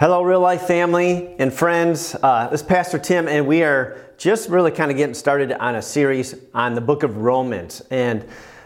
Hello, real life family and friends. Uh, this is Pastor Tim, and we are just really kind of getting started on a series on the book of Romans. And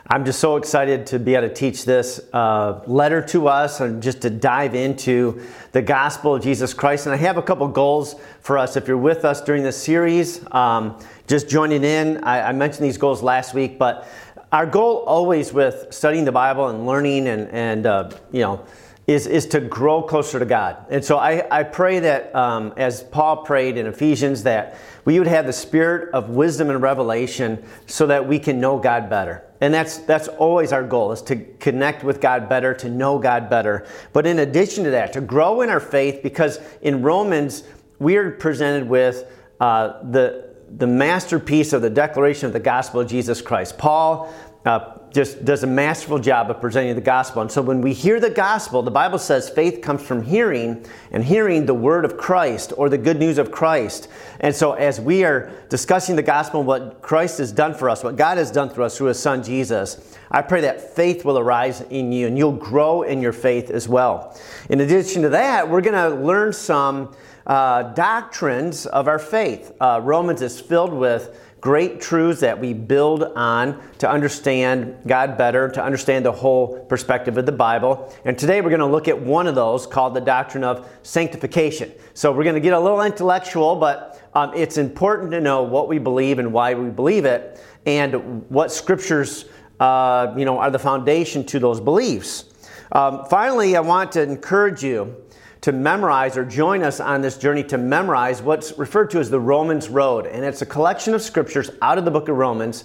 I'm just so excited to be able to teach this uh, letter to us and just to dive into the gospel of Jesus Christ. And I have a couple goals for us. If you're with us during this series, um, just joining in, I, I mentioned these goals last week, but our goal always with studying the Bible and learning and, and uh, you know, is, is to grow closer to God. And so I, I pray that, um, as Paul prayed in Ephesians, that we would have the spirit of wisdom and revelation so that we can know God better. And that's, that's always our goal, is to connect with God better, to know God better. But in addition to that, to grow in our faith, because in Romans, we are presented with uh, the, the masterpiece of the declaration of the gospel of Jesus Christ. Paul uh, just does a masterful job of presenting the gospel. And so when we hear the gospel, the Bible says faith comes from hearing, and hearing the word of Christ or the good news of Christ. And so as we are discussing the gospel, what Christ has done for us, what God has done for us through his son Jesus, I pray that faith will arise in you and you'll grow in your faith as well. In addition to that, we're going to learn some uh, doctrines of our faith. Uh, Romans is filled with great truths that we build on to understand God better, to understand the whole perspective of the Bible. And today we're going to look at one of those called the doctrine of sanctification. So we're going to get a little intellectual, but um, it's important to know what we believe and why we believe it, and what scriptures uh, you know are the foundation to those beliefs. Um, finally, I want to encourage you to memorize or join us on this journey to memorize what's referred to as the Romans Road. And it's a collection of scriptures out of the book of Romans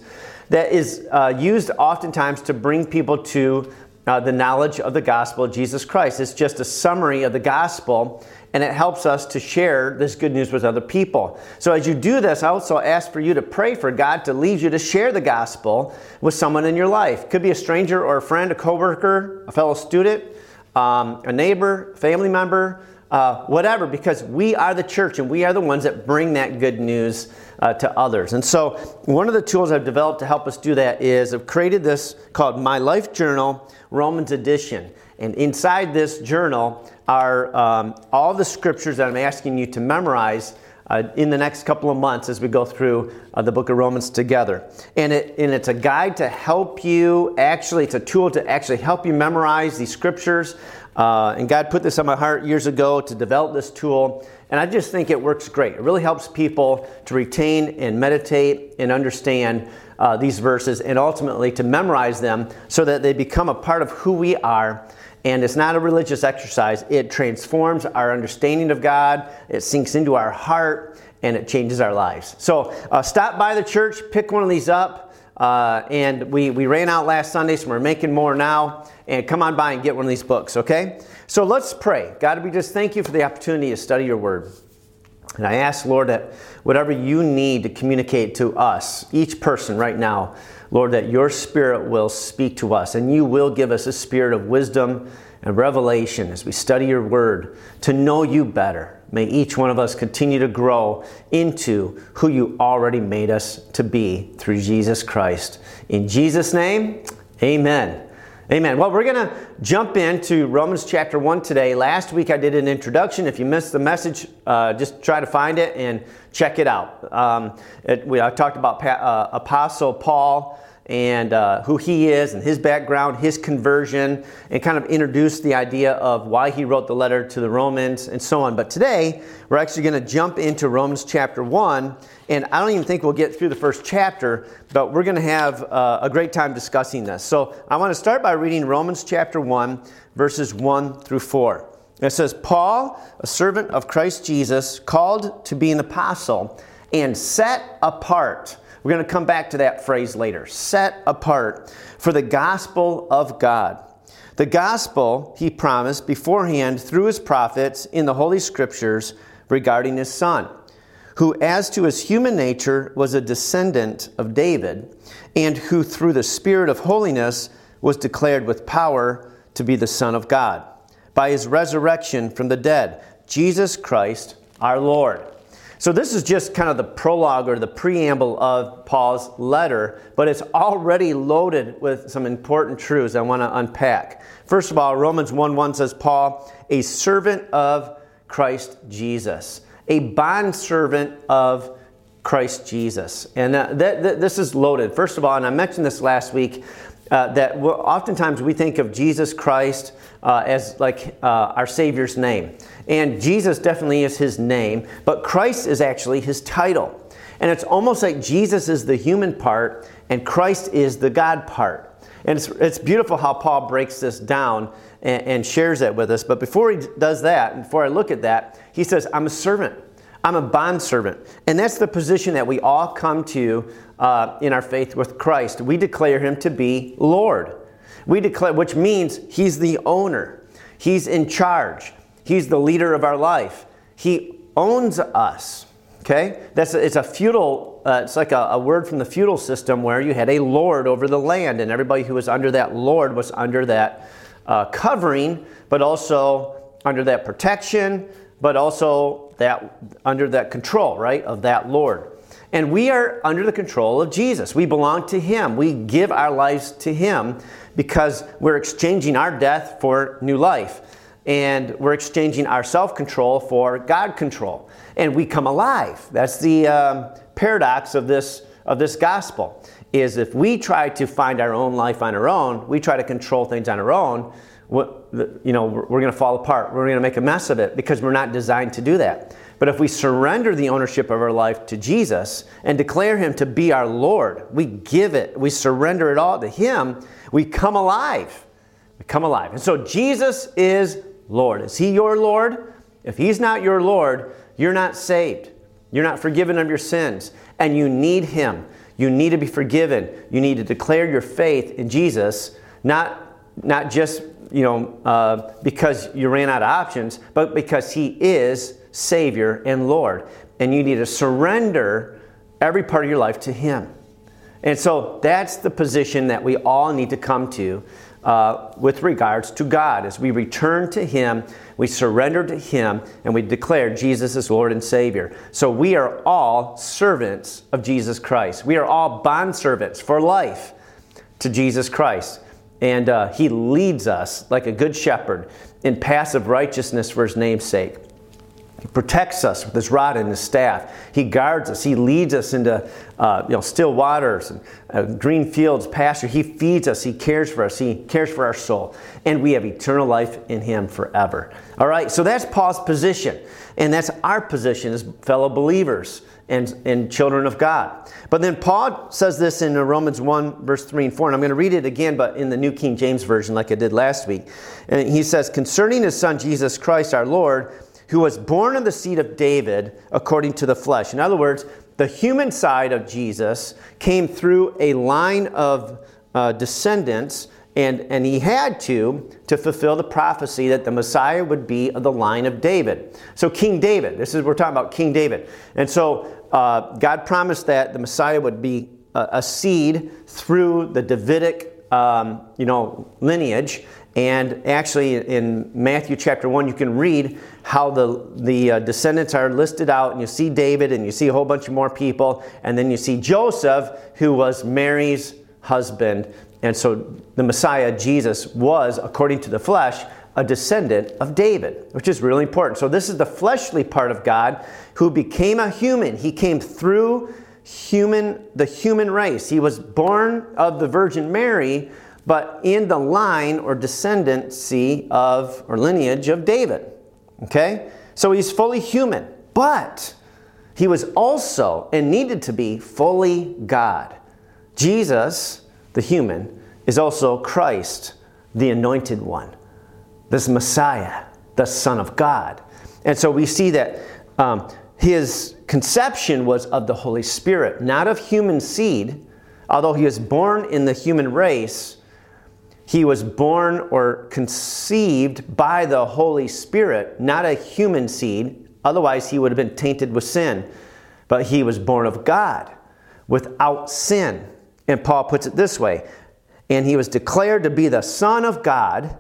that is uh, used oftentimes to bring people to uh, the knowledge of the gospel of Jesus Christ. It's just a summary of the gospel and it helps us to share this good news with other people. So, as you do this, I also ask for you to pray for God to lead you to share the gospel with someone in your life. Could be a stranger or a friend, a coworker, a fellow student um, a neighbor, family member, uh, whatever, because we are the church and we are the ones that bring that good news uh, to others. And so, one of the tools I've developed to help us do that is I've created this called My Life Journal Romans Edition. And inside this journal are um, all the scriptures that I'm asking you to memorize uh, in the next couple of months as we go through uh, the book of Romans together. And, it, and it's a guide to help you, actually, it's a tool to actually help you memorize these scriptures. Uh, and God put this on my heart years ago to develop this tool. And I just think it works great. It really helps people to retain and meditate and understand uh, these verses and ultimately to memorize them so that they become a part of who we are and it's not a religious exercise. It transforms our understanding of God, it sinks into our heart, and it changes our lives. So uh, stop by the church, pick one of these up. Uh, and we, we ran out last Sunday, so we're making more now. And come on by and get one of these books, okay? So let's pray. God, we just thank you for the opportunity to study your word. And I ask, Lord, that whatever you need to communicate to us, each person right now, Lord, that your spirit will speak to us and you will give us a spirit of wisdom and revelation as we study your word to know you better. May each one of us continue to grow into who you already made us to be through Jesus Christ. In Jesus' name, amen. Amen. Well, we're going to jump into Romans chapter 1 today. Last week I did an introduction. If you missed the message, uh, just try to find it and check it out. Um, it, we, I talked about pa- uh, Apostle Paul and uh, who he is and his background, his conversion, and kind of introduced the idea of why he wrote the letter to the Romans and so on. But today, we're actually going to jump into Romans chapter 1. And I don't even think we'll get through the first chapter, but we're going to have uh, a great time discussing this. So I want to start by reading Romans chapter 1, verses 1 through 4. It says, Paul, a servant of Christ Jesus, called to be an apostle and set apart we're going to come back to that phrase later. Set apart for the gospel of God. The gospel he promised beforehand through his prophets in the Holy Scriptures regarding his son, who, as to his human nature, was a descendant of David, and who, through the Spirit of holiness, was declared with power to be the Son of God by his resurrection from the dead, Jesus Christ our Lord. So, this is just kind of the prologue or the preamble of Paul's letter, but it's already loaded with some important truths I want to unpack. First of all, Romans 1 1 says, Paul, a servant of Christ Jesus, a bondservant of Christ Jesus. And uh, that, that, this is loaded. First of all, and I mentioned this last week, uh, that oftentimes we think of Jesus Christ uh, as like uh, our Savior's name. And Jesus definitely is his name, but Christ is actually his title. And it's almost like Jesus is the human part and Christ is the God part. And it's, it's beautiful how Paul breaks this down and, and shares that with us. But before he does that, before I look at that, he says, I'm a servant. I'm a bondservant. And that's the position that we all come to uh, in our faith with Christ. We declare him to be Lord. We declare, which means he's the owner, he's in charge, he's the leader of our life. He owns us. Okay? That's it's a feudal, uh, it's like a, a, word from the feudal system where you had a lord over the land, and everybody who was under that lord was under that uh, covering, but also under that protection, but also that under that control, right, of that lord. And we are under the control of Jesus. We belong to Him. We give our lives to Him because we're exchanging our death for new life. And we're exchanging our self control for God control and we come alive. That's the um, paradox of this, of this gospel. Is if we try to find our own life on our own, we try to control things on our own, you know, we're going to fall apart. We're going to make a mess of it because we're not designed to do that. But if we surrender the ownership of our life to Jesus and declare Him to be our Lord, we give it, we surrender it all to Him, we come alive. We come alive. And so Jesus is Lord. Is He your Lord? If He's not your Lord, you're not saved. You're not forgiven of your sins. And you need Him. You need to be forgiven. You need to declare your faith in Jesus, not, not just you know, uh, because you ran out of options, but because He is Savior and Lord. And you need to surrender every part of your life to Him. And so that's the position that we all need to come to uh, with regards to God. As we return to Him, we surrender to Him, and we declare Jesus as Lord and Savior. So we are all servants of Jesus Christ. We are all bondservants for life to Jesus Christ. And uh, He leads us like a good shepherd in passive righteousness for His name's sake. He protects us with his rod and his staff. He guards us. He leads us into uh, you know, still waters and uh, green fields, pasture. He feeds us. He cares for us. He cares for our soul. And we have eternal life in him forever. All right, so that's Paul's position. And that's our position as fellow believers and, and children of God. But then Paul says this in Romans 1, verse 3 and 4. And I'm going to read it again, but in the New King James Version, like I did last week. And he says, Concerning his son Jesus Christ our Lord, who was born of the seed of David according to the flesh. In other words, the human side of Jesus came through a line of uh, descendants, and, and he had to to fulfill the prophecy that the Messiah would be of the line of David. So, King David, this is we're talking about King David. And so, uh, God promised that the Messiah would be a, a seed through the Davidic um, you know, lineage. And actually, in Matthew chapter 1, you can read how the, the uh, descendants are listed out, and you see David, and you see a whole bunch of more people, and then you see Joseph, who was Mary's husband. And so the Messiah, Jesus, was, according to the flesh, a descendant of David, which is really important. So this is the fleshly part of God who became a human. He came through human the human race. He was born of the Virgin Mary, but in the line or descendancy of or lineage of David. Okay? So he's fully human, but he was also and needed to be fully God. Jesus, the human, is also Christ, the anointed one, this Messiah, the Son of God. And so we see that um, his conception was of the Holy Spirit, not of human seed. Although he was born in the human race, he was born or conceived by the Holy Spirit, not a human seed. Otherwise, he would have been tainted with sin. But he was born of God without sin. And Paul puts it this way and he was declared to be the Son of God,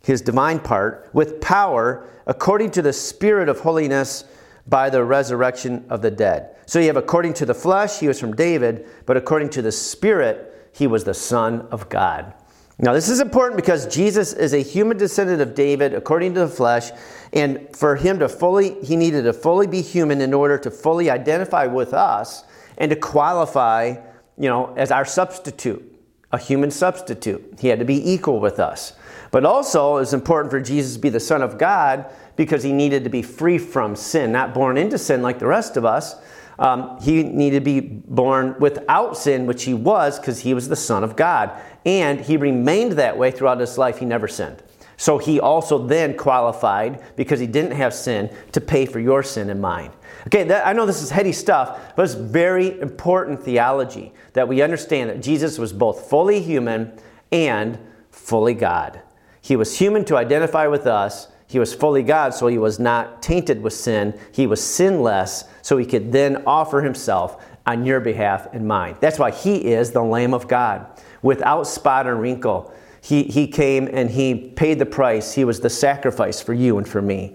his divine part, with power according to the Spirit of holiness by the resurrection of the dead. So you have according to the flesh, he was from David, but according to the Spirit, he was the Son of God. Now, this is important because Jesus is a human descendant of David according to the flesh, and for him to fully, he needed to fully be human in order to fully identify with us and to qualify, you know, as our substitute, a human substitute. He had to be equal with us. But also, it's important for Jesus to be the Son of God because he needed to be free from sin, not born into sin like the rest of us. Um, he needed to be born without sin, which he was because he was the Son of God. And he remained that way throughout his life. He never sinned. So he also then qualified, because he didn't have sin, to pay for your sin and mine. Okay, that, I know this is heady stuff, but it's very important theology that we understand that Jesus was both fully human and fully God. He was human to identify with us, he was fully God, so he was not tainted with sin. He was sinless, so he could then offer himself on your behalf and mine. That's why he is the Lamb of God, without spot or wrinkle. He, he came and he paid the price. He was the sacrifice for you and for me.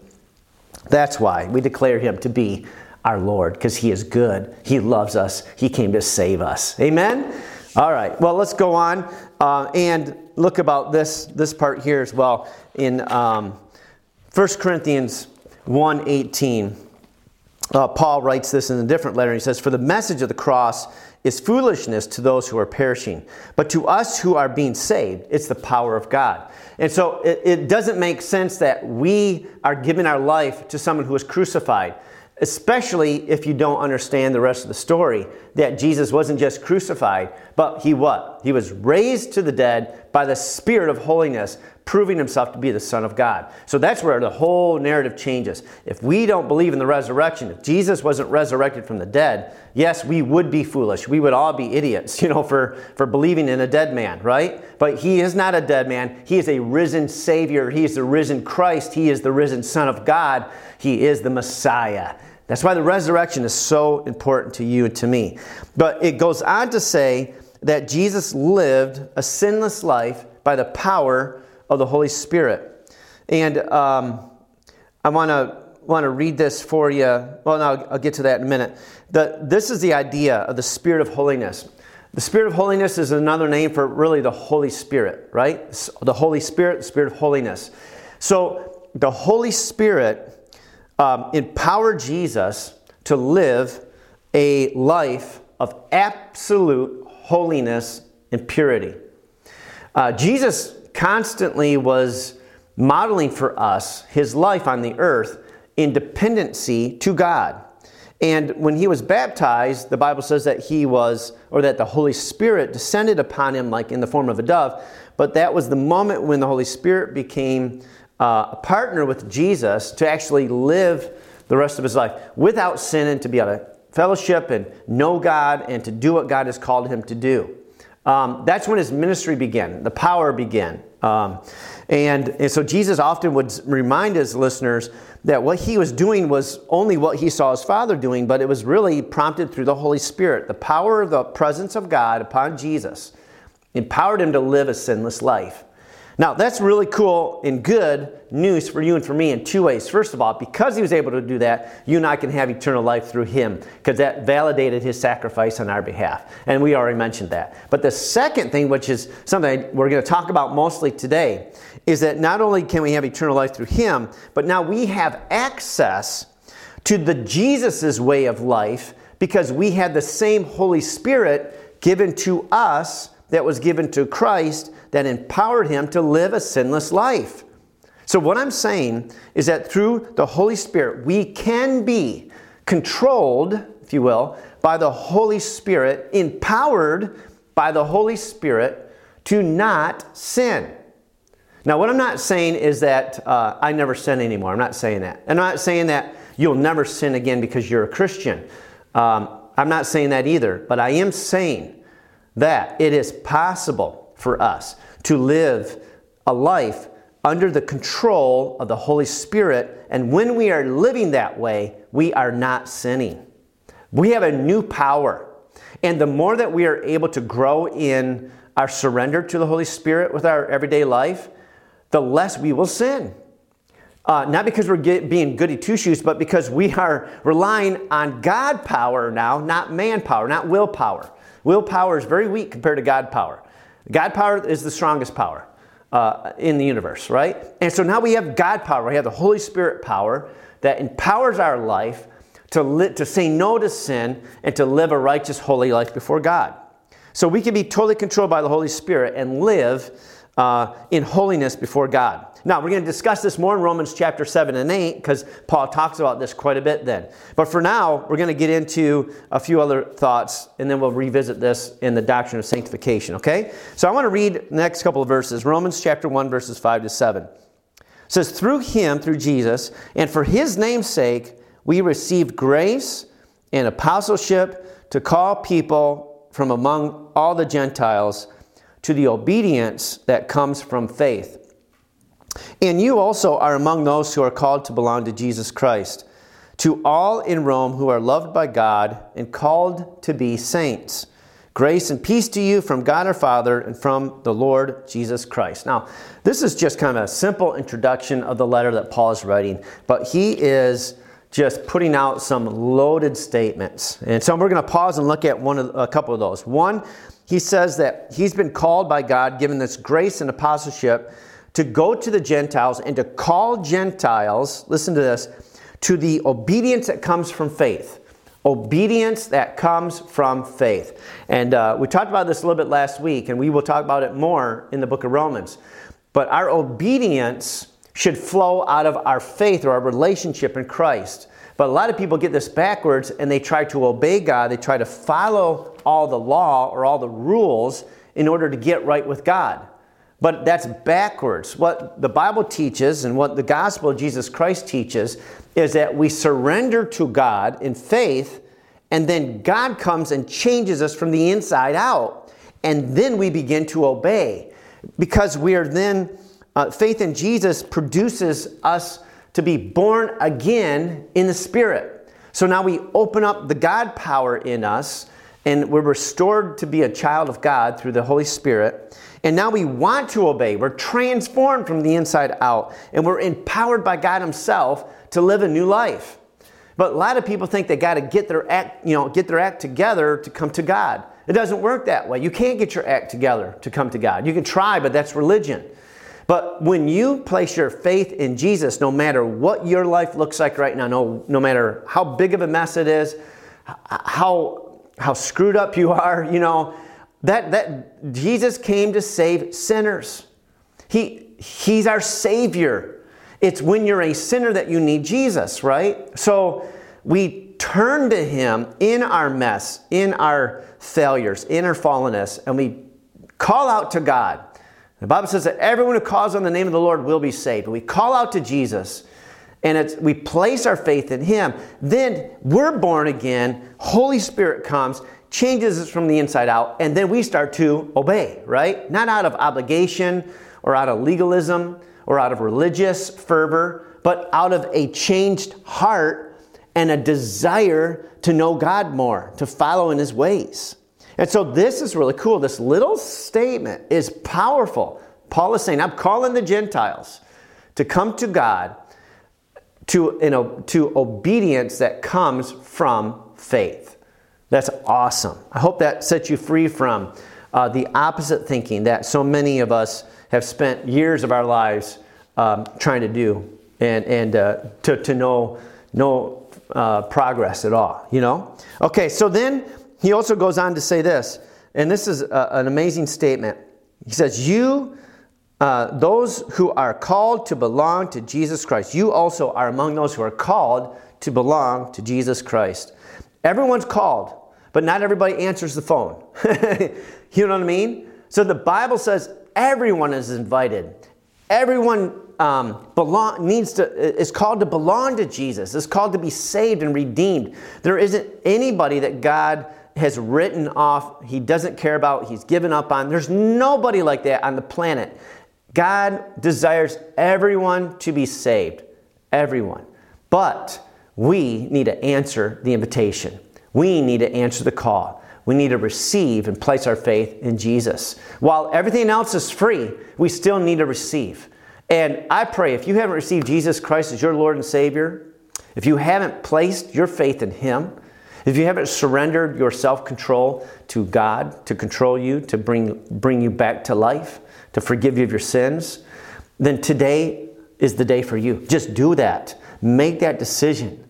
That's why we declare him to be our Lord, because he is good. He loves us. He came to save us. Amen? All right. Well, let's go on uh, and look about this, this part here as well in. Um, 1 Corinthians 1:18. Uh, Paul writes this in a different letter. He says, "For the message of the cross is foolishness to those who are perishing, but to us who are being saved, it's the power of God." And so it, it doesn't make sense that we are giving our life to someone who is crucified especially if you don't understand the rest of the story that Jesus wasn't just crucified, but he what? He was raised to the dead by the Spirit of holiness, proving himself to be the Son of God. So that's where the whole narrative changes. If we don't believe in the resurrection, if Jesus wasn't resurrected from the dead, yes, we would be foolish. We would all be idiots, you know, for, for believing in a dead man, right? But he is not a dead man. He is a risen Savior. He is the risen Christ. He is the risen Son of God. He is the Messiah. That's why the resurrection is so important to you and to me. But it goes on to say that Jesus lived a sinless life by the power of the Holy Spirit. And um, I want to want to read this for you. Well, no, I'll get to that in a minute. The, this is the idea of the Spirit of holiness. The Spirit of holiness is another name for really the Holy Spirit, right? The Holy Spirit, the Spirit of holiness. So the Holy Spirit um, empower Jesus to live a life of absolute holiness and purity. Uh, Jesus constantly was modeling for us his life on the earth in dependency to God. And when he was baptized, the Bible says that he was, or that the Holy Spirit descended upon him like in the form of a dove. But that was the moment when the Holy Spirit became uh, a partner with Jesus to actually live the rest of his life without sin and to be able to fellowship and know God and to do what God has called him to do. Um, that's when his ministry began, the power began. Um, and, and so Jesus often would remind his listeners that what he was doing was only what he saw his father doing, but it was really prompted through the Holy Spirit. The power of the presence of God upon Jesus empowered him to live a sinless life. Now, that's really cool and good news for you and for me in two ways. First of all, because he was able to do that, you and I can have eternal life through him because that validated his sacrifice on our behalf. And we already mentioned that. But the second thing, which is something we're going to talk about mostly today, is that not only can we have eternal life through him, but now we have access to the Jesus's way of life because we had the same Holy Spirit given to us that was given to Christ that empowered him to live a sinless life. So, what I'm saying is that through the Holy Spirit, we can be controlled, if you will, by the Holy Spirit, empowered by the Holy Spirit to not sin. Now, what I'm not saying is that uh, I never sin anymore. I'm not saying that. I'm not saying that you'll never sin again because you're a Christian. Um, I'm not saying that either. But I am saying that it is possible for us to live a life under the control of the Holy Spirit. And when we are living that way, we are not sinning. We have a new power. And the more that we are able to grow in our surrender to the Holy Spirit with our everyday life, the less we will sin. Uh, not because we're get, being goody two shoes, but because we are relying on God power now, not man power, not willpower. Willpower is very weak compared to God power. God power is the strongest power uh, in the universe, right? And so now we have God power. We have the Holy Spirit power that empowers our life to, li- to say no to sin and to live a righteous, holy life before God. So we can be totally controlled by the Holy Spirit and live uh, in holiness before God. Now, we're going to discuss this more in Romans chapter 7 and 8 because Paul talks about this quite a bit then. But for now, we're going to get into a few other thoughts and then we'll revisit this in the doctrine of sanctification, okay? So I want to read the next couple of verses Romans chapter 1, verses 5 to 7. It says, Through him, through Jesus, and for his name's sake, we received grace and apostleship to call people from among all the Gentiles to the obedience that comes from faith. And you also are among those who are called to belong to Jesus Christ. To all in Rome who are loved by God and called to be saints. Grace and peace to you from God our Father and from the Lord Jesus Christ. Now, this is just kind of a simple introduction of the letter that Paul is writing, but he is just putting out some loaded statements. And so we're going to pause and look at one of, a couple of those. One, he says that he's been called by God, given this grace and apostleship to go to the Gentiles and to call Gentiles, listen to this, to the obedience that comes from faith. Obedience that comes from faith. And uh, we talked about this a little bit last week, and we will talk about it more in the book of Romans. But our obedience should flow out of our faith or our relationship in Christ. But a lot of people get this backwards and they try to obey God, they try to follow all the law or all the rules in order to get right with God. But that's backwards. What the Bible teaches and what the gospel of Jesus Christ teaches is that we surrender to God in faith, and then God comes and changes us from the inside out. And then we begin to obey. Because we are then, uh, faith in Jesus produces us to be born again in the Spirit. So now we open up the God power in us, and we're restored to be a child of God through the Holy Spirit. And now we want to obey. We're transformed from the inside out, and we're empowered by God Himself to live a new life. But a lot of people think they got to get their act, you know, get their act together to come to God. It doesn't work that way. You can't get your act together to come to God. You can try, but that's religion. But when you place your faith in Jesus, no matter what your life looks like right now, no, no matter how big of a mess it is, how, how screwed up you are, you know, that, that Jesus came to save sinners. He, he's our Savior. It's when you're a sinner that you need Jesus, right? So we turn to Him in our mess, in our failures, in our fallenness, and we call out to God. The Bible says that everyone who calls on the name of the Lord will be saved. We call out to Jesus and it's, we place our faith in Him. Then we're born again. Holy Spirit comes changes us from the inside out, and then we start to obey, right? Not out of obligation or out of legalism or out of religious fervor, but out of a changed heart and a desire to know God more, to follow in His ways. And so this is really cool. This little statement is powerful. Paul is saying, I'm calling the Gentiles to come to God to, you know, to obedience that comes from faith. That's awesome. I hope that sets you free from uh, the opposite thinking that so many of us have spent years of our lives um, trying to do and, and uh, to, to know no uh, progress at all, you know? Okay, so then he also goes on to say this, and this is a, an amazing statement. He says, You, uh, those who are called to belong to Jesus Christ, you also are among those who are called to belong to Jesus Christ. Everyone's called but not everybody answers the phone. you know what I mean? So the Bible says everyone is invited. Everyone um, belong, needs to is called to belong to Jesus. Is called to be saved and redeemed. There isn't anybody that God has written off. He doesn't care about. He's given up on. There's nobody like that on the planet. God desires everyone to be saved. Everyone. But we need to answer the invitation. We need to answer the call. We need to receive and place our faith in Jesus. While everything else is free, we still need to receive. And I pray if you haven't received Jesus Christ as your Lord and Savior, if you haven't placed your faith in Him, if you haven't surrendered your self control to God to control you, to bring, bring you back to life, to forgive you of your sins, then today is the day for you. Just do that. Make that decision.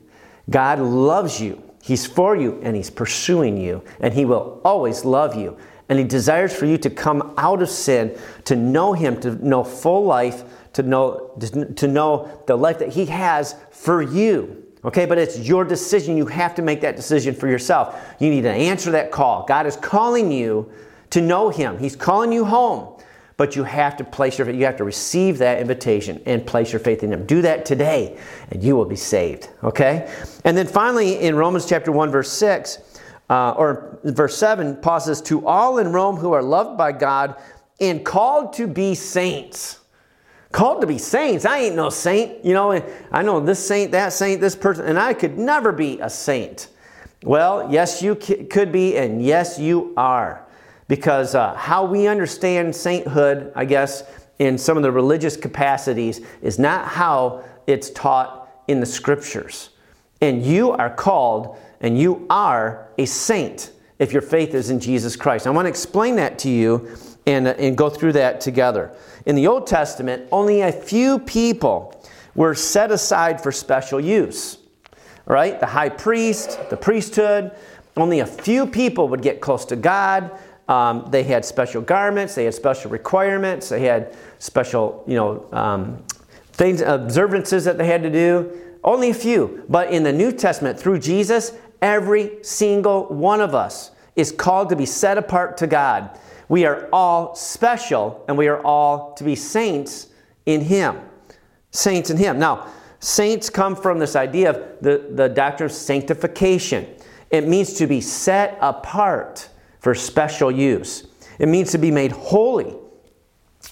God loves you. He's for you and He's pursuing you, and He will always love you. And He desires for you to come out of sin, to know Him, to know full life, to know, to know the life that He has for you. Okay, but it's your decision. You have to make that decision for yourself. You need to answer that call. God is calling you to know Him, He's calling you home. But you have to place your you have to receive that invitation and place your faith in Him. Do that today, and you will be saved. Okay, and then finally in Romans chapter one verse six. Uh, or verse 7, Paul says, To all in Rome who are loved by God and called to be saints called to be saints. I ain't no saint. You know, I know this saint, that saint, this person, and I could never be a saint. Well, yes, you could be, and yes, you are. Because uh, how we understand sainthood, I guess, in some of the religious capacities, is not how it's taught in the scriptures. And you are called, and you are a saint if your faith is in Jesus Christ. I want to explain that to you and, uh, and go through that together. In the Old Testament, only a few people were set aside for special use. Right? The high priest, the priesthood, only a few people would get close to God. Um, they had special garments, they had special requirements, they had special, you know, um, things, observances that they had to do. Only a few. But in the New Testament, through Jesus, every single one of us is called to be set apart to God. We are all special and we are all to be saints in Him. Saints in Him. Now, saints come from this idea of the, the doctrine of sanctification. It means to be set apart for special use, it means to be made holy.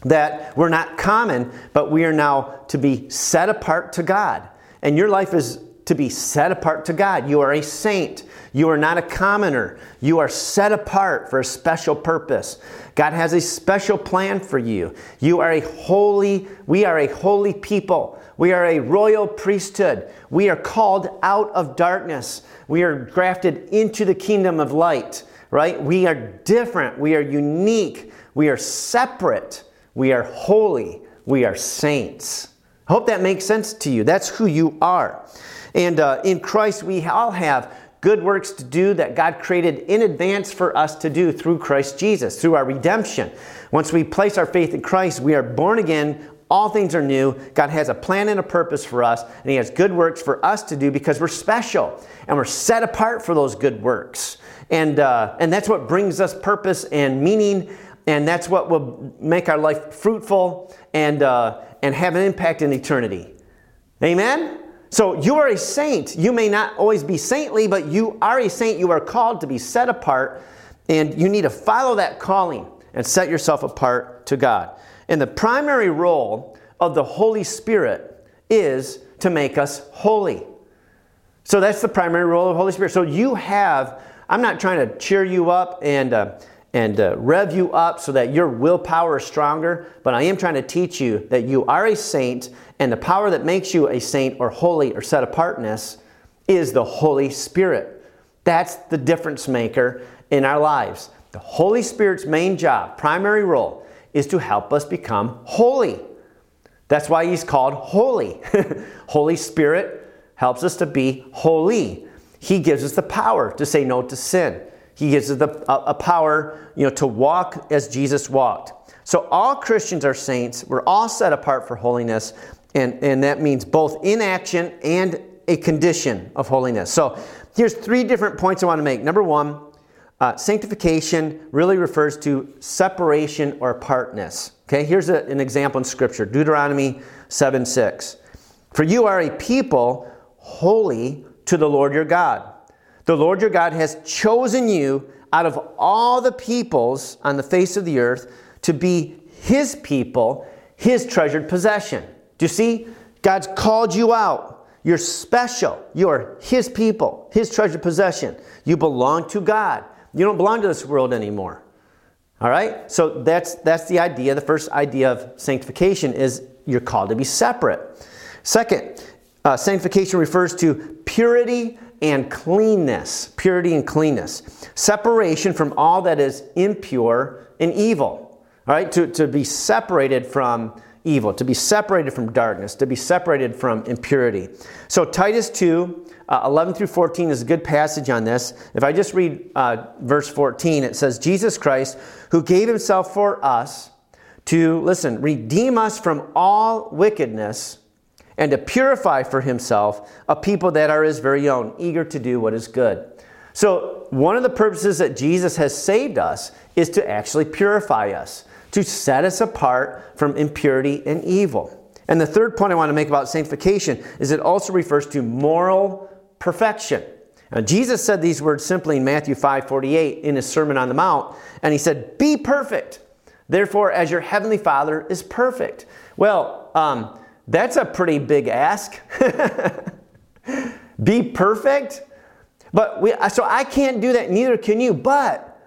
That we're not common, but we are now to be set apart to God. And your life is to be set apart to God. You are a saint. You are not a commoner. You are set apart for a special purpose. God has a special plan for you. You are a holy, we are a holy people. We are a royal priesthood. We are called out of darkness. We are grafted into the kingdom of light, right? We are different. We are unique. We are separate. We are holy. We are saints. Hope that makes sense to you. That's who you are. And uh, in Christ, we all have good works to do that God created in advance for us to do through Christ Jesus, through our redemption. Once we place our faith in Christ, we are born again. All things are new. God has a plan and a purpose for us, and He has good works for us to do because we're special and we're set apart for those good works. And, uh, and that's what brings us purpose and meaning, and that's what will make our life fruitful and, uh, and have an impact in eternity. Amen? So you are a saint. You may not always be saintly, but you are a saint. You are called to be set apart, and you need to follow that calling and set yourself apart to God. And the primary role of the Holy Spirit is to make us holy. So that's the primary role of the Holy Spirit. So you have, I'm not trying to cheer you up and uh, and uh, rev you up so that your willpower is stronger, but I am trying to teach you that you are a saint and the power that makes you a saint or holy or set apartness is the Holy Spirit. That's the difference maker in our lives. The Holy Spirit's main job, primary role, is to help us become holy. That's why he's called holy. holy Spirit helps us to be holy. He gives us the power to say no to sin. He gives us the, a, a power you know, to walk as Jesus walked. So all Christians are saints. We're all set apart for holiness. And, and that means both in action and a condition of holiness. So here's three different points I want to make. Number one, uh, sanctification really refers to separation or apartness. Okay, here's a, an example in Scripture Deuteronomy 7 6. For you are a people holy to the Lord your God. The Lord your God has chosen you out of all the peoples on the face of the earth to be his people, his treasured possession. Do you see? God's called you out. You're special. You're His people, His treasured possession. You belong to God. You don't belong to this world anymore. All right? So that's, that's the idea. The first idea of sanctification is you're called to be separate. Second, uh, sanctification refers to purity and cleanness. Purity and cleanness. Separation from all that is impure and evil. All right, to, to be separated from evil, to be separated from darkness, to be separated from impurity. So, Titus 2 uh, 11 through 14 is a good passage on this. If I just read uh, verse 14, it says, Jesus Christ, who gave himself for us to, listen, redeem us from all wickedness and to purify for himself a people that are his very own, eager to do what is good. So, one of the purposes that Jesus has saved us is to actually purify us, to set us apart from impurity and evil. And the third point I want to make about sanctification is it also refers to moral perfection. Now, Jesus said these words simply in Matthew 5 48 in his Sermon on the Mount, and he said, Be perfect, therefore, as your heavenly Father is perfect. Well, um, that's a pretty big ask. Be perfect? But we, so I can't do that, neither can you. But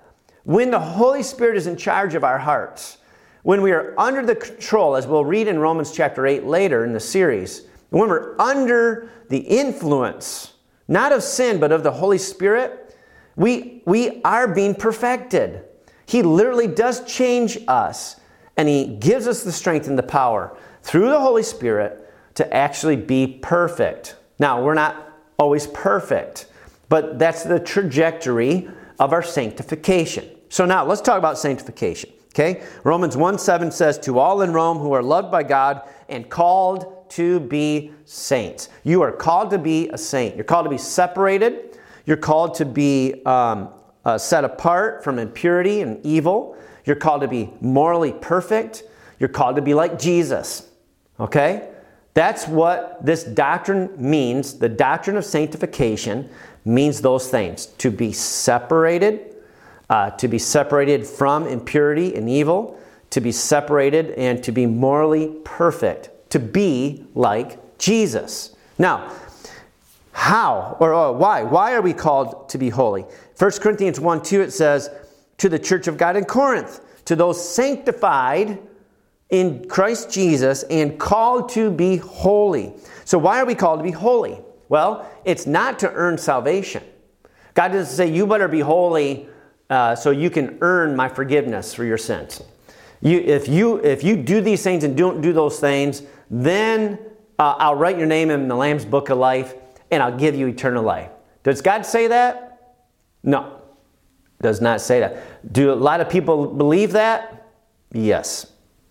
when the Holy Spirit is in charge of our hearts, when we are under the control, as we'll read in Romans chapter 8 later in the series, when we're under the influence, not of sin, but of the Holy Spirit, we, we are being perfected. He literally does change us, and He gives us the strength and the power through the Holy Spirit to actually be perfect. Now, we're not always perfect, but that's the trajectory of our sanctification. So now let's talk about sanctification. Okay? Romans 1 7 says, To all in Rome who are loved by God and called to be saints. You are called to be a saint. You're called to be separated. You're called to be um, uh, set apart from impurity and evil. You're called to be morally perfect. You're called to be like Jesus. Okay? That's what this doctrine means. The doctrine of sanctification means those things to be separated, uh, to be separated from impurity and evil, to be separated and to be morally perfect, to be like Jesus. Now, how or, or why? Why are we called to be holy? 1 Corinthians 1 2, it says, To the church of God in Corinth, to those sanctified in Christ Jesus and called to be holy. So, why are we called to be holy? Well, it's not to earn salvation. God doesn't say, You better be holy uh, so you can earn my forgiveness for your sins. You, if, you, if you do these things and don't do those things, then uh, I'll write your name in the Lamb's book of life and I'll give you eternal life. Does God say that? No, does not say that. Do a lot of people believe that? Yes.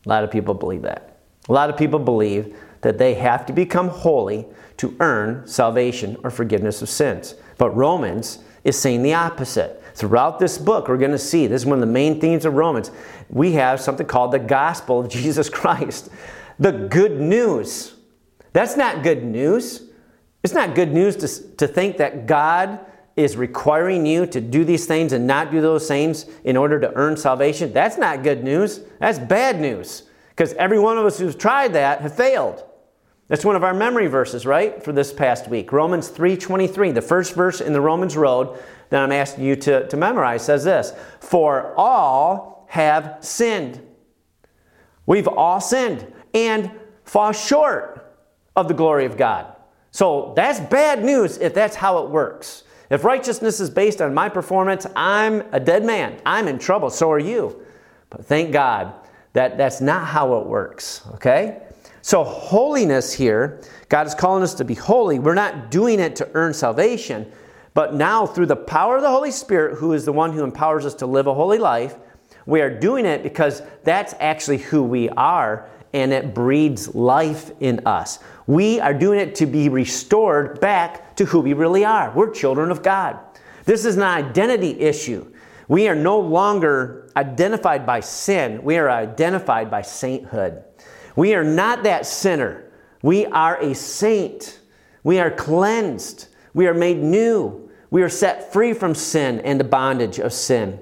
A lot of people believe that. A lot of people believe that they have to become holy to earn salvation or forgiveness of sins. But Romans is saying the opposite. Throughout this book, we're going to see this is one of the main themes of Romans. We have something called the gospel of Jesus Christ, the good news. That's not good news. It's not good news to, to think that God is requiring you to do these things and not do those things in order to earn salvation, that's not good news. That's bad news. Because every one of us who's tried that have failed. That's one of our memory verses, right, for this past week. Romans 3.23, the first verse in the Romans Road that I'm asking you to, to memorize says this, For all have sinned. We've all sinned and fall short of the glory of God. So that's bad news if that's how it works. If righteousness is based on my performance, I'm a dead man. I'm in trouble. So are you. But thank God that that's not how it works, okay? So, holiness here, God is calling us to be holy. We're not doing it to earn salvation, but now through the power of the Holy Spirit, who is the one who empowers us to live a holy life, we are doing it because that's actually who we are and it breeds life in us. We are doing it to be restored back to who we really are. We're children of God. This is an identity issue. We are no longer identified by sin, we are identified by sainthood. We are not that sinner. We are a saint. We are cleansed. We are made new. We are set free from sin and the bondage of sin.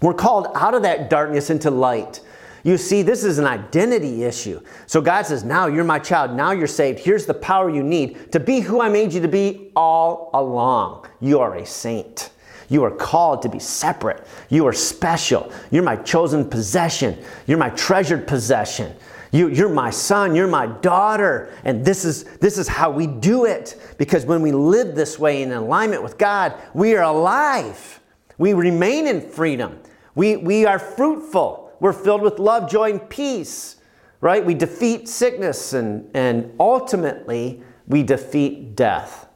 We're called out of that darkness into light. You see, this is an identity issue. So God says, Now you're my child. Now you're saved. Here's the power you need to be who I made you to be all along. You are a saint. You are called to be separate. You are special. You're my chosen possession. You're my treasured possession. You, you're my son, you're my daughter, and this is, this is how we do it. Because when we live this way in alignment with God, we are alive. We remain in freedom. We, we are fruitful. We're filled with love, joy, and peace, right? We defeat sickness, and, and ultimately, we defeat death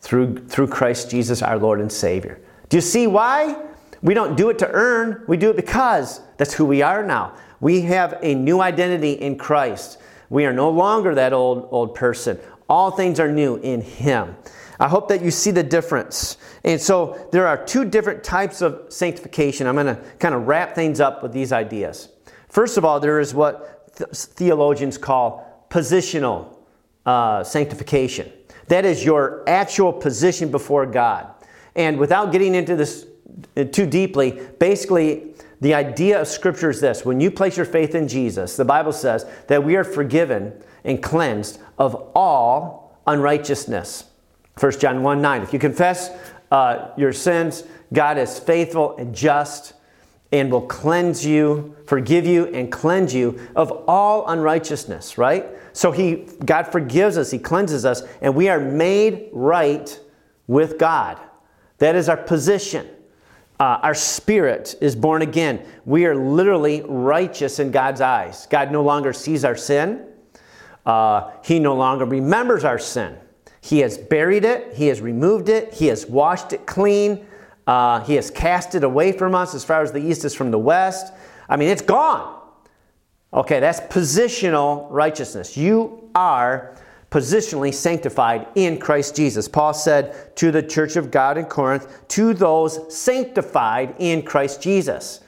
through, through Christ Jesus, our Lord and Savior. Do you see why? We don't do it to earn, we do it because that's who we are now. We have a new identity in Christ. We are no longer that old, old person. All things are new in Him. I hope that you see the difference. And so there are two different types of sanctification. I'm going to kind of wrap things up with these ideas. First of all, there is what th- theologians call positional uh, sanctification. That is your actual position before God. And without getting into this too deeply, basically, the idea of Scripture is this when you place your faith in Jesus, the Bible says that we are forgiven and cleansed of all unrighteousness. 1 John 1 9. If you confess uh, your sins, God is faithful and just and will cleanse you, forgive you, and cleanse you of all unrighteousness, right? So he God forgives us, he cleanses us, and we are made right with God. That is our position. Uh, our spirit is born again. We are literally righteous in God's eyes. God no longer sees our sin. Uh, he no longer remembers our sin. He has buried it. He has removed it. He has washed it clean. Uh, he has cast it away from us as far as the east is from the west. I mean, it's gone. Okay, that's positional righteousness. You are positionally sanctified in Christ Jesus. Paul said to the church of God in Corinth, to those sanctified in Christ Jesus.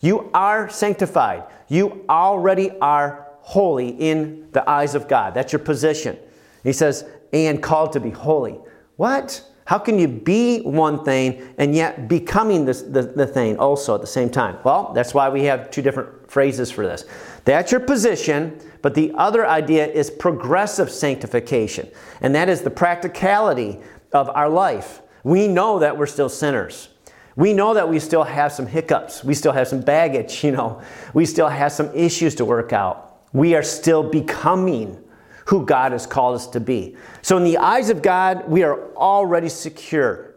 You are sanctified. You already are holy in the eyes of God. That's your position. He says, and called to be holy. What? How can you be one thing and yet becoming the, the thing also at the same time? Well, that's why we have two different phrases for this. That's your position, but the other idea is progressive sanctification, and that is the practicality of our life. We know that we're still sinners. We know that we still have some hiccups. We still have some baggage, you know. We still have some issues to work out. We are still becoming who God has called us to be. So, in the eyes of God, we are already secure.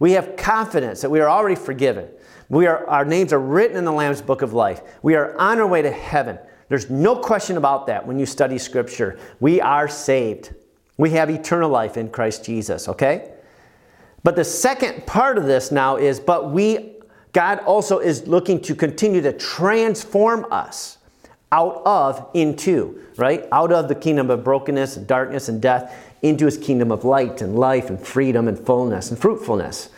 We have confidence that we are already forgiven. We are, our names are written in the Lamb's book of life. We are on our way to heaven. There's no question about that when you study Scripture. We are saved. We have eternal life in Christ Jesus, okay? But the second part of this now is, but we, God also is looking to continue to transform us out of into, right? Out of the kingdom of brokenness and darkness and death into his kingdom of light and life and freedom and fullness and fruitfulness.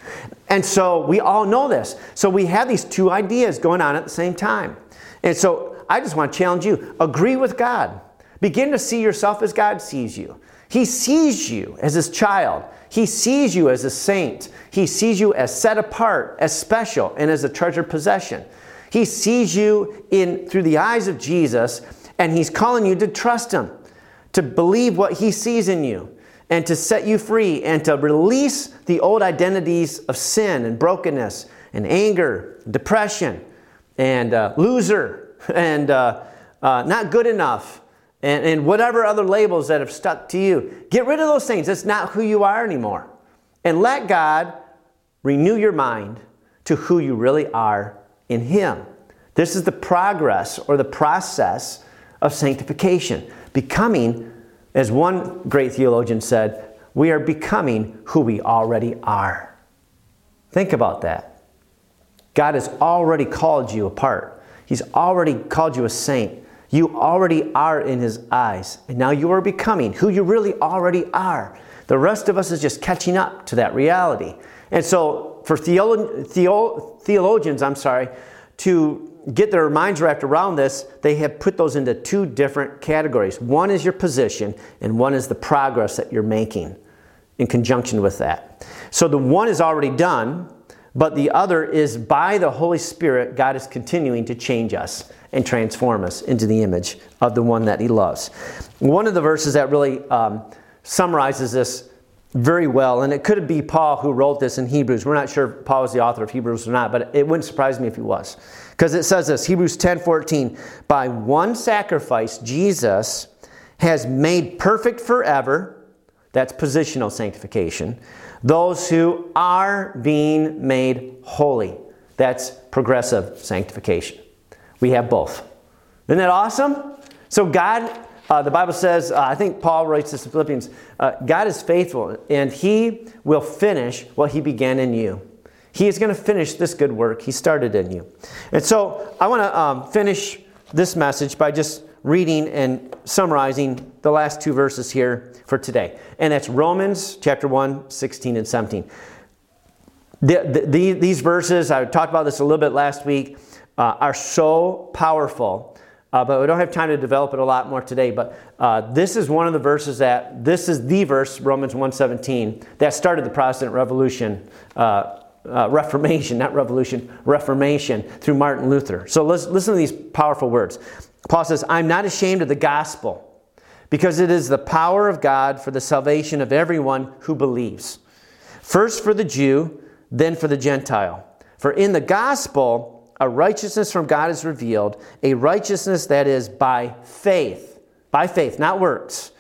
And so we all know this. So we have these two ideas going on at the same time. And so I just want to challenge you agree with God. Begin to see yourself as God sees you. He sees you as his child. He sees you as a saint. He sees you as set apart, as special, and as a treasured possession. He sees you in through the eyes of Jesus, and he's calling you to trust him, to believe what he sees in you, and to set you free, and to release the old identities of sin and brokenness and anger, depression, and uh, loser and uh, uh, not good enough, and, and whatever other labels that have stuck to you. Get rid of those things. That's not who you are anymore. And let God renew your mind to who you really are in Him. This is the progress or the process of sanctification. Becoming, as one great theologian said, we are becoming who we already are. Think about that. God has already called you apart. He's already called you a saint. You already are in His eyes. And now you are becoming who you really already are. The rest of us is just catching up to that reality. And so, for theolo- theo- theologians, I'm sorry, to get their minds wrapped around this, they have put those into two different categories. One is your position, and one is the progress that you're making in conjunction with that. So, the one is already done, but the other is by the Holy Spirit, God is continuing to change us and transform us into the image of the one that He loves. One of the verses that really um, summarizes this very well, and it could be Paul who wrote this in Hebrews. We're not sure if Paul was the author of Hebrews or not, but it wouldn't surprise me if he was. Because it says this Hebrews 10 14, by one sacrifice, Jesus has made perfect forever, that's positional sanctification, those who are being made holy. That's progressive sanctification. We have both. Isn't that awesome? So God uh, the Bible says, uh, I think Paul writes this in Philippians uh, God is faithful, and he will finish what he began in you. He is going to finish this good work he started in you. And so I want to um, finish this message by just reading and summarizing the last two verses here for today. And that's Romans chapter 1, 16 and 17. The, the, these verses, I talked about this a little bit last week, uh, are so powerful uh, but we don't have time to develop it a lot more today. But uh, this is one of the verses that this is the verse Romans 1:17 that started the Protestant Revolution, uh, uh, Reformation, not revolution, Reformation through Martin Luther. So let's listen to these powerful words. Paul says, "I'm not ashamed of the gospel." Because it is the power of God for the salvation of everyone who believes. First for the Jew, then for the Gentile. For in the gospel, a righteousness from God is revealed, a righteousness that is by faith, by faith, not works,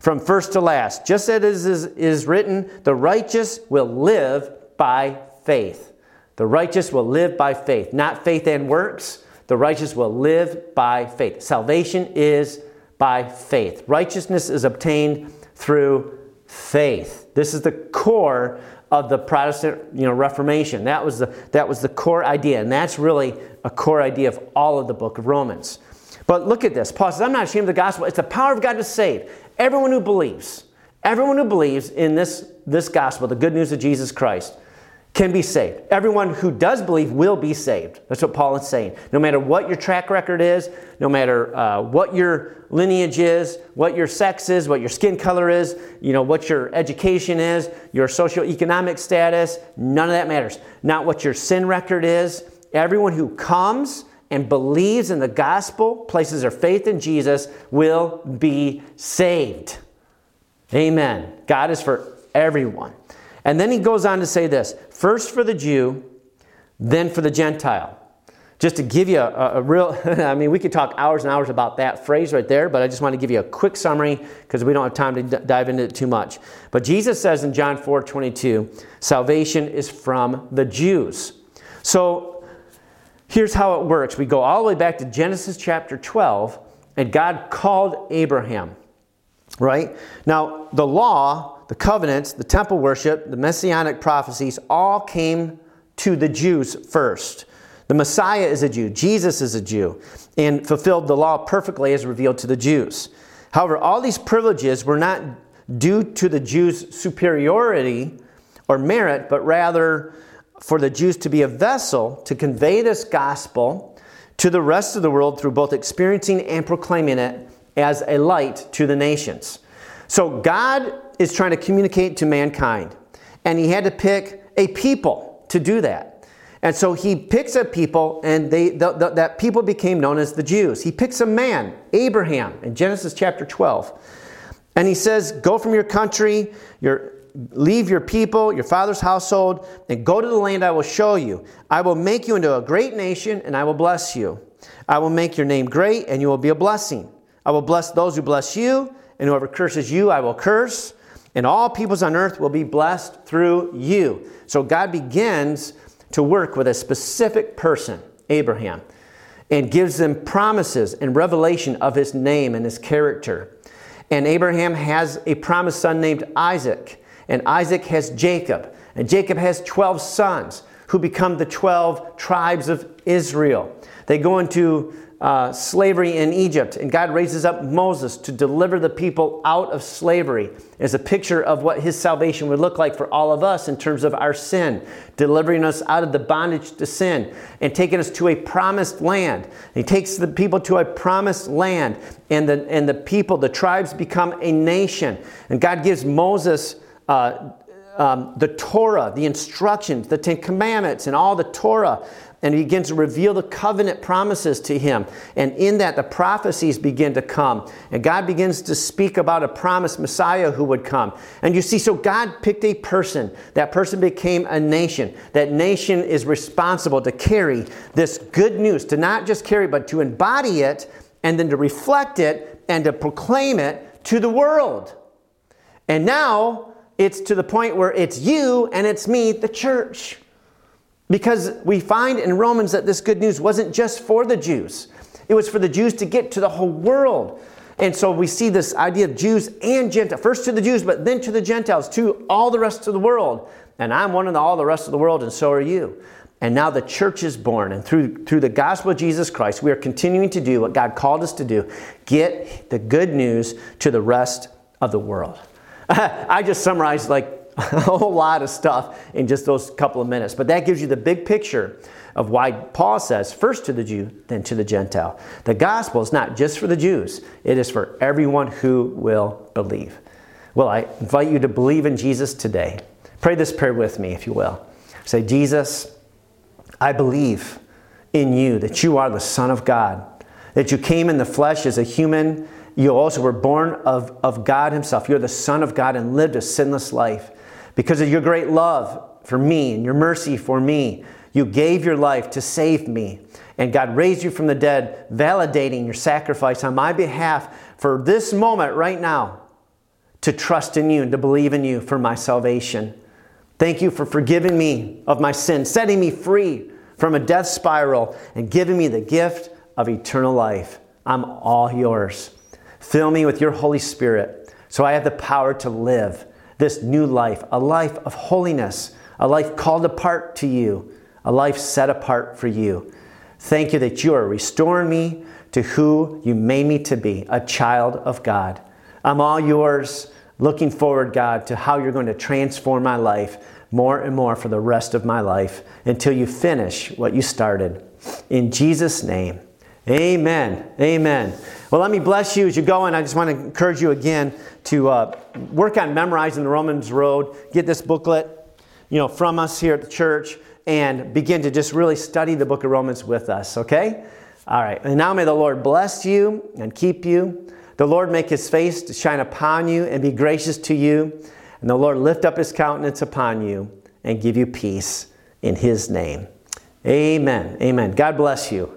from first to last. Just as it is, is written, the righteous will live by faith. The righteous will live by faith, not faith and works. The righteous will live by faith. Salvation is by faith. Righteousness is obtained through faith. This is the core of the Protestant you know, Reformation. That was, the, that was the core idea, and that's really a core idea of all of the book of Romans. But look at this. Paul says, I'm not ashamed of the gospel. It's the power of God to save everyone who believes. Everyone who believes in this, this gospel, the good news of Jesus Christ, can be saved. Everyone who does believe will be saved. That's what Paul is saying. No matter what your track record is, no matter uh, what your lineage is, what your sex is, what your skin color is, you know, what your education is, your socioeconomic status, none of that matters. Not what your sin record is. Everyone who comes and believes in the gospel, places their faith in Jesus, will be saved. Amen. God is for everyone. And then he goes on to say this first for the Jew, then for the Gentile. Just to give you a, a, real, I mean, we could talk hours and hours about that phrase right there, but I just want to give you a quick summary because we don't have time to d- dive into it too much. But Jesus says in John 4 22, salvation is from the Jews. So here's how it works we go all the way back to Genesis chapter 12, and God called Abraham, right? Now, the law the covenants, the temple worship, the messianic prophecies all came to the Jews first. The Messiah is a Jew, Jesus is a Jew, and fulfilled the law perfectly as revealed to the Jews. However, all these privileges were not due to the Jews' superiority or merit, but rather for the Jews to be a vessel to convey this gospel to the rest of the world through both experiencing and proclaiming it as a light to the nations. So God is trying to communicate to mankind, and he had to pick a people to do that. And so he picks a people, and they, the, the, that people became known as the Jews. He picks a man, Abraham, in Genesis chapter 12. And he says, Go from your country, your, leave your people, your father's household, and go to the land I will show you. I will make you into a great nation, and I will bless you. I will make your name great, and you will be a blessing. I will bless those who bless you, and whoever curses you, I will curse, and all peoples on earth will be blessed through you. So God begins to work with a specific person, Abraham, and gives them promises and revelation of his name and his character. And Abraham has a promised son named Isaac, and Isaac has Jacob, and Jacob has 12 sons who become the 12 tribes of Israel. They go into uh, slavery in Egypt, and God raises up Moses to deliver the people out of slavery as a picture of what his salvation would look like for all of us in terms of our sin, delivering us out of the bondage to sin and taking us to a promised land. He takes the people to a promised land, and the, and the people, the tribes become a nation. And God gives Moses. Uh, um, the Torah, the instructions, the Ten Commandments, and all the Torah and he begins to reveal the covenant promises to him. And in that, the prophecies begin to come. And God begins to speak about a promised Messiah who would come. And you see, so God picked a person. That person became a nation. That nation is responsible to carry this good news, to not just carry, but to embody it, and then to reflect it and to proclaim it to the world. And now, it's to the point where it's you and it's me, the church. Because we find in Romans that this good news wasn't just for the Jews, it was for the Jews to get to the whole world. And so we see this idea of Jews and Gentiles, first to the Jews, but then to the Gentiles, to all the rest of the world. And I'm one of the, all the rest of the world, and so are you. And now the church is born, and through, through the gospel of Jesus Christ, we are continuing to do what God called us to do get the good news to the rest of the world. I just summarized like a whole lot of stuff in just those couple of minutes. But that gives you the big picture of why Paul says, first to the Jew, then to the Gentile. The gospel is not just for the Jews, it is for everyone who will believe. Well, I invite you to believe in Jesus today. Pray this prayer with me, if you will. Say, Jesus, I believe in you that you are the Son of God, that you came in the flesh as a human. You also were born of, of God Himself. You're the Son of God and lived a sinless life. Because of your great love for me and your mercy for me, you gave your life to save me. And God raised you from the dead, validating your sacrifice on my behalf for this moment right now to trust in you and to believe in you for my salvation. Thank you for forgiving me of my sin, setting me free from a death spiral, and giving me the gift of eternal life. I'm all yours. Fill me with your Holy Spirit so I have the power to live this new life, a life of holiness, a life called apart to you, a life set apart for you. Thank you that you are restoring me to who you made me to be, a child of God. I'm all yours, looking forward, God, to how you're going to transform my life more and more for the rest of my life until you finish what you started. In Jesus' name, amen. Amen. Well, let me bless you as you go, and I just want to encourage you again to uh, work on memorizing the Romans Road. Get this booklet, you know, from us here at the church, and begin to just really study the book of Romans with us. Okay? All right. And now may the Lord bless you and keep you. The Lord make His face to shine upon you and be gracious to you. And the Lord lift up His countenance upon you and give you peace in His name. Amen. Amen. God bless you.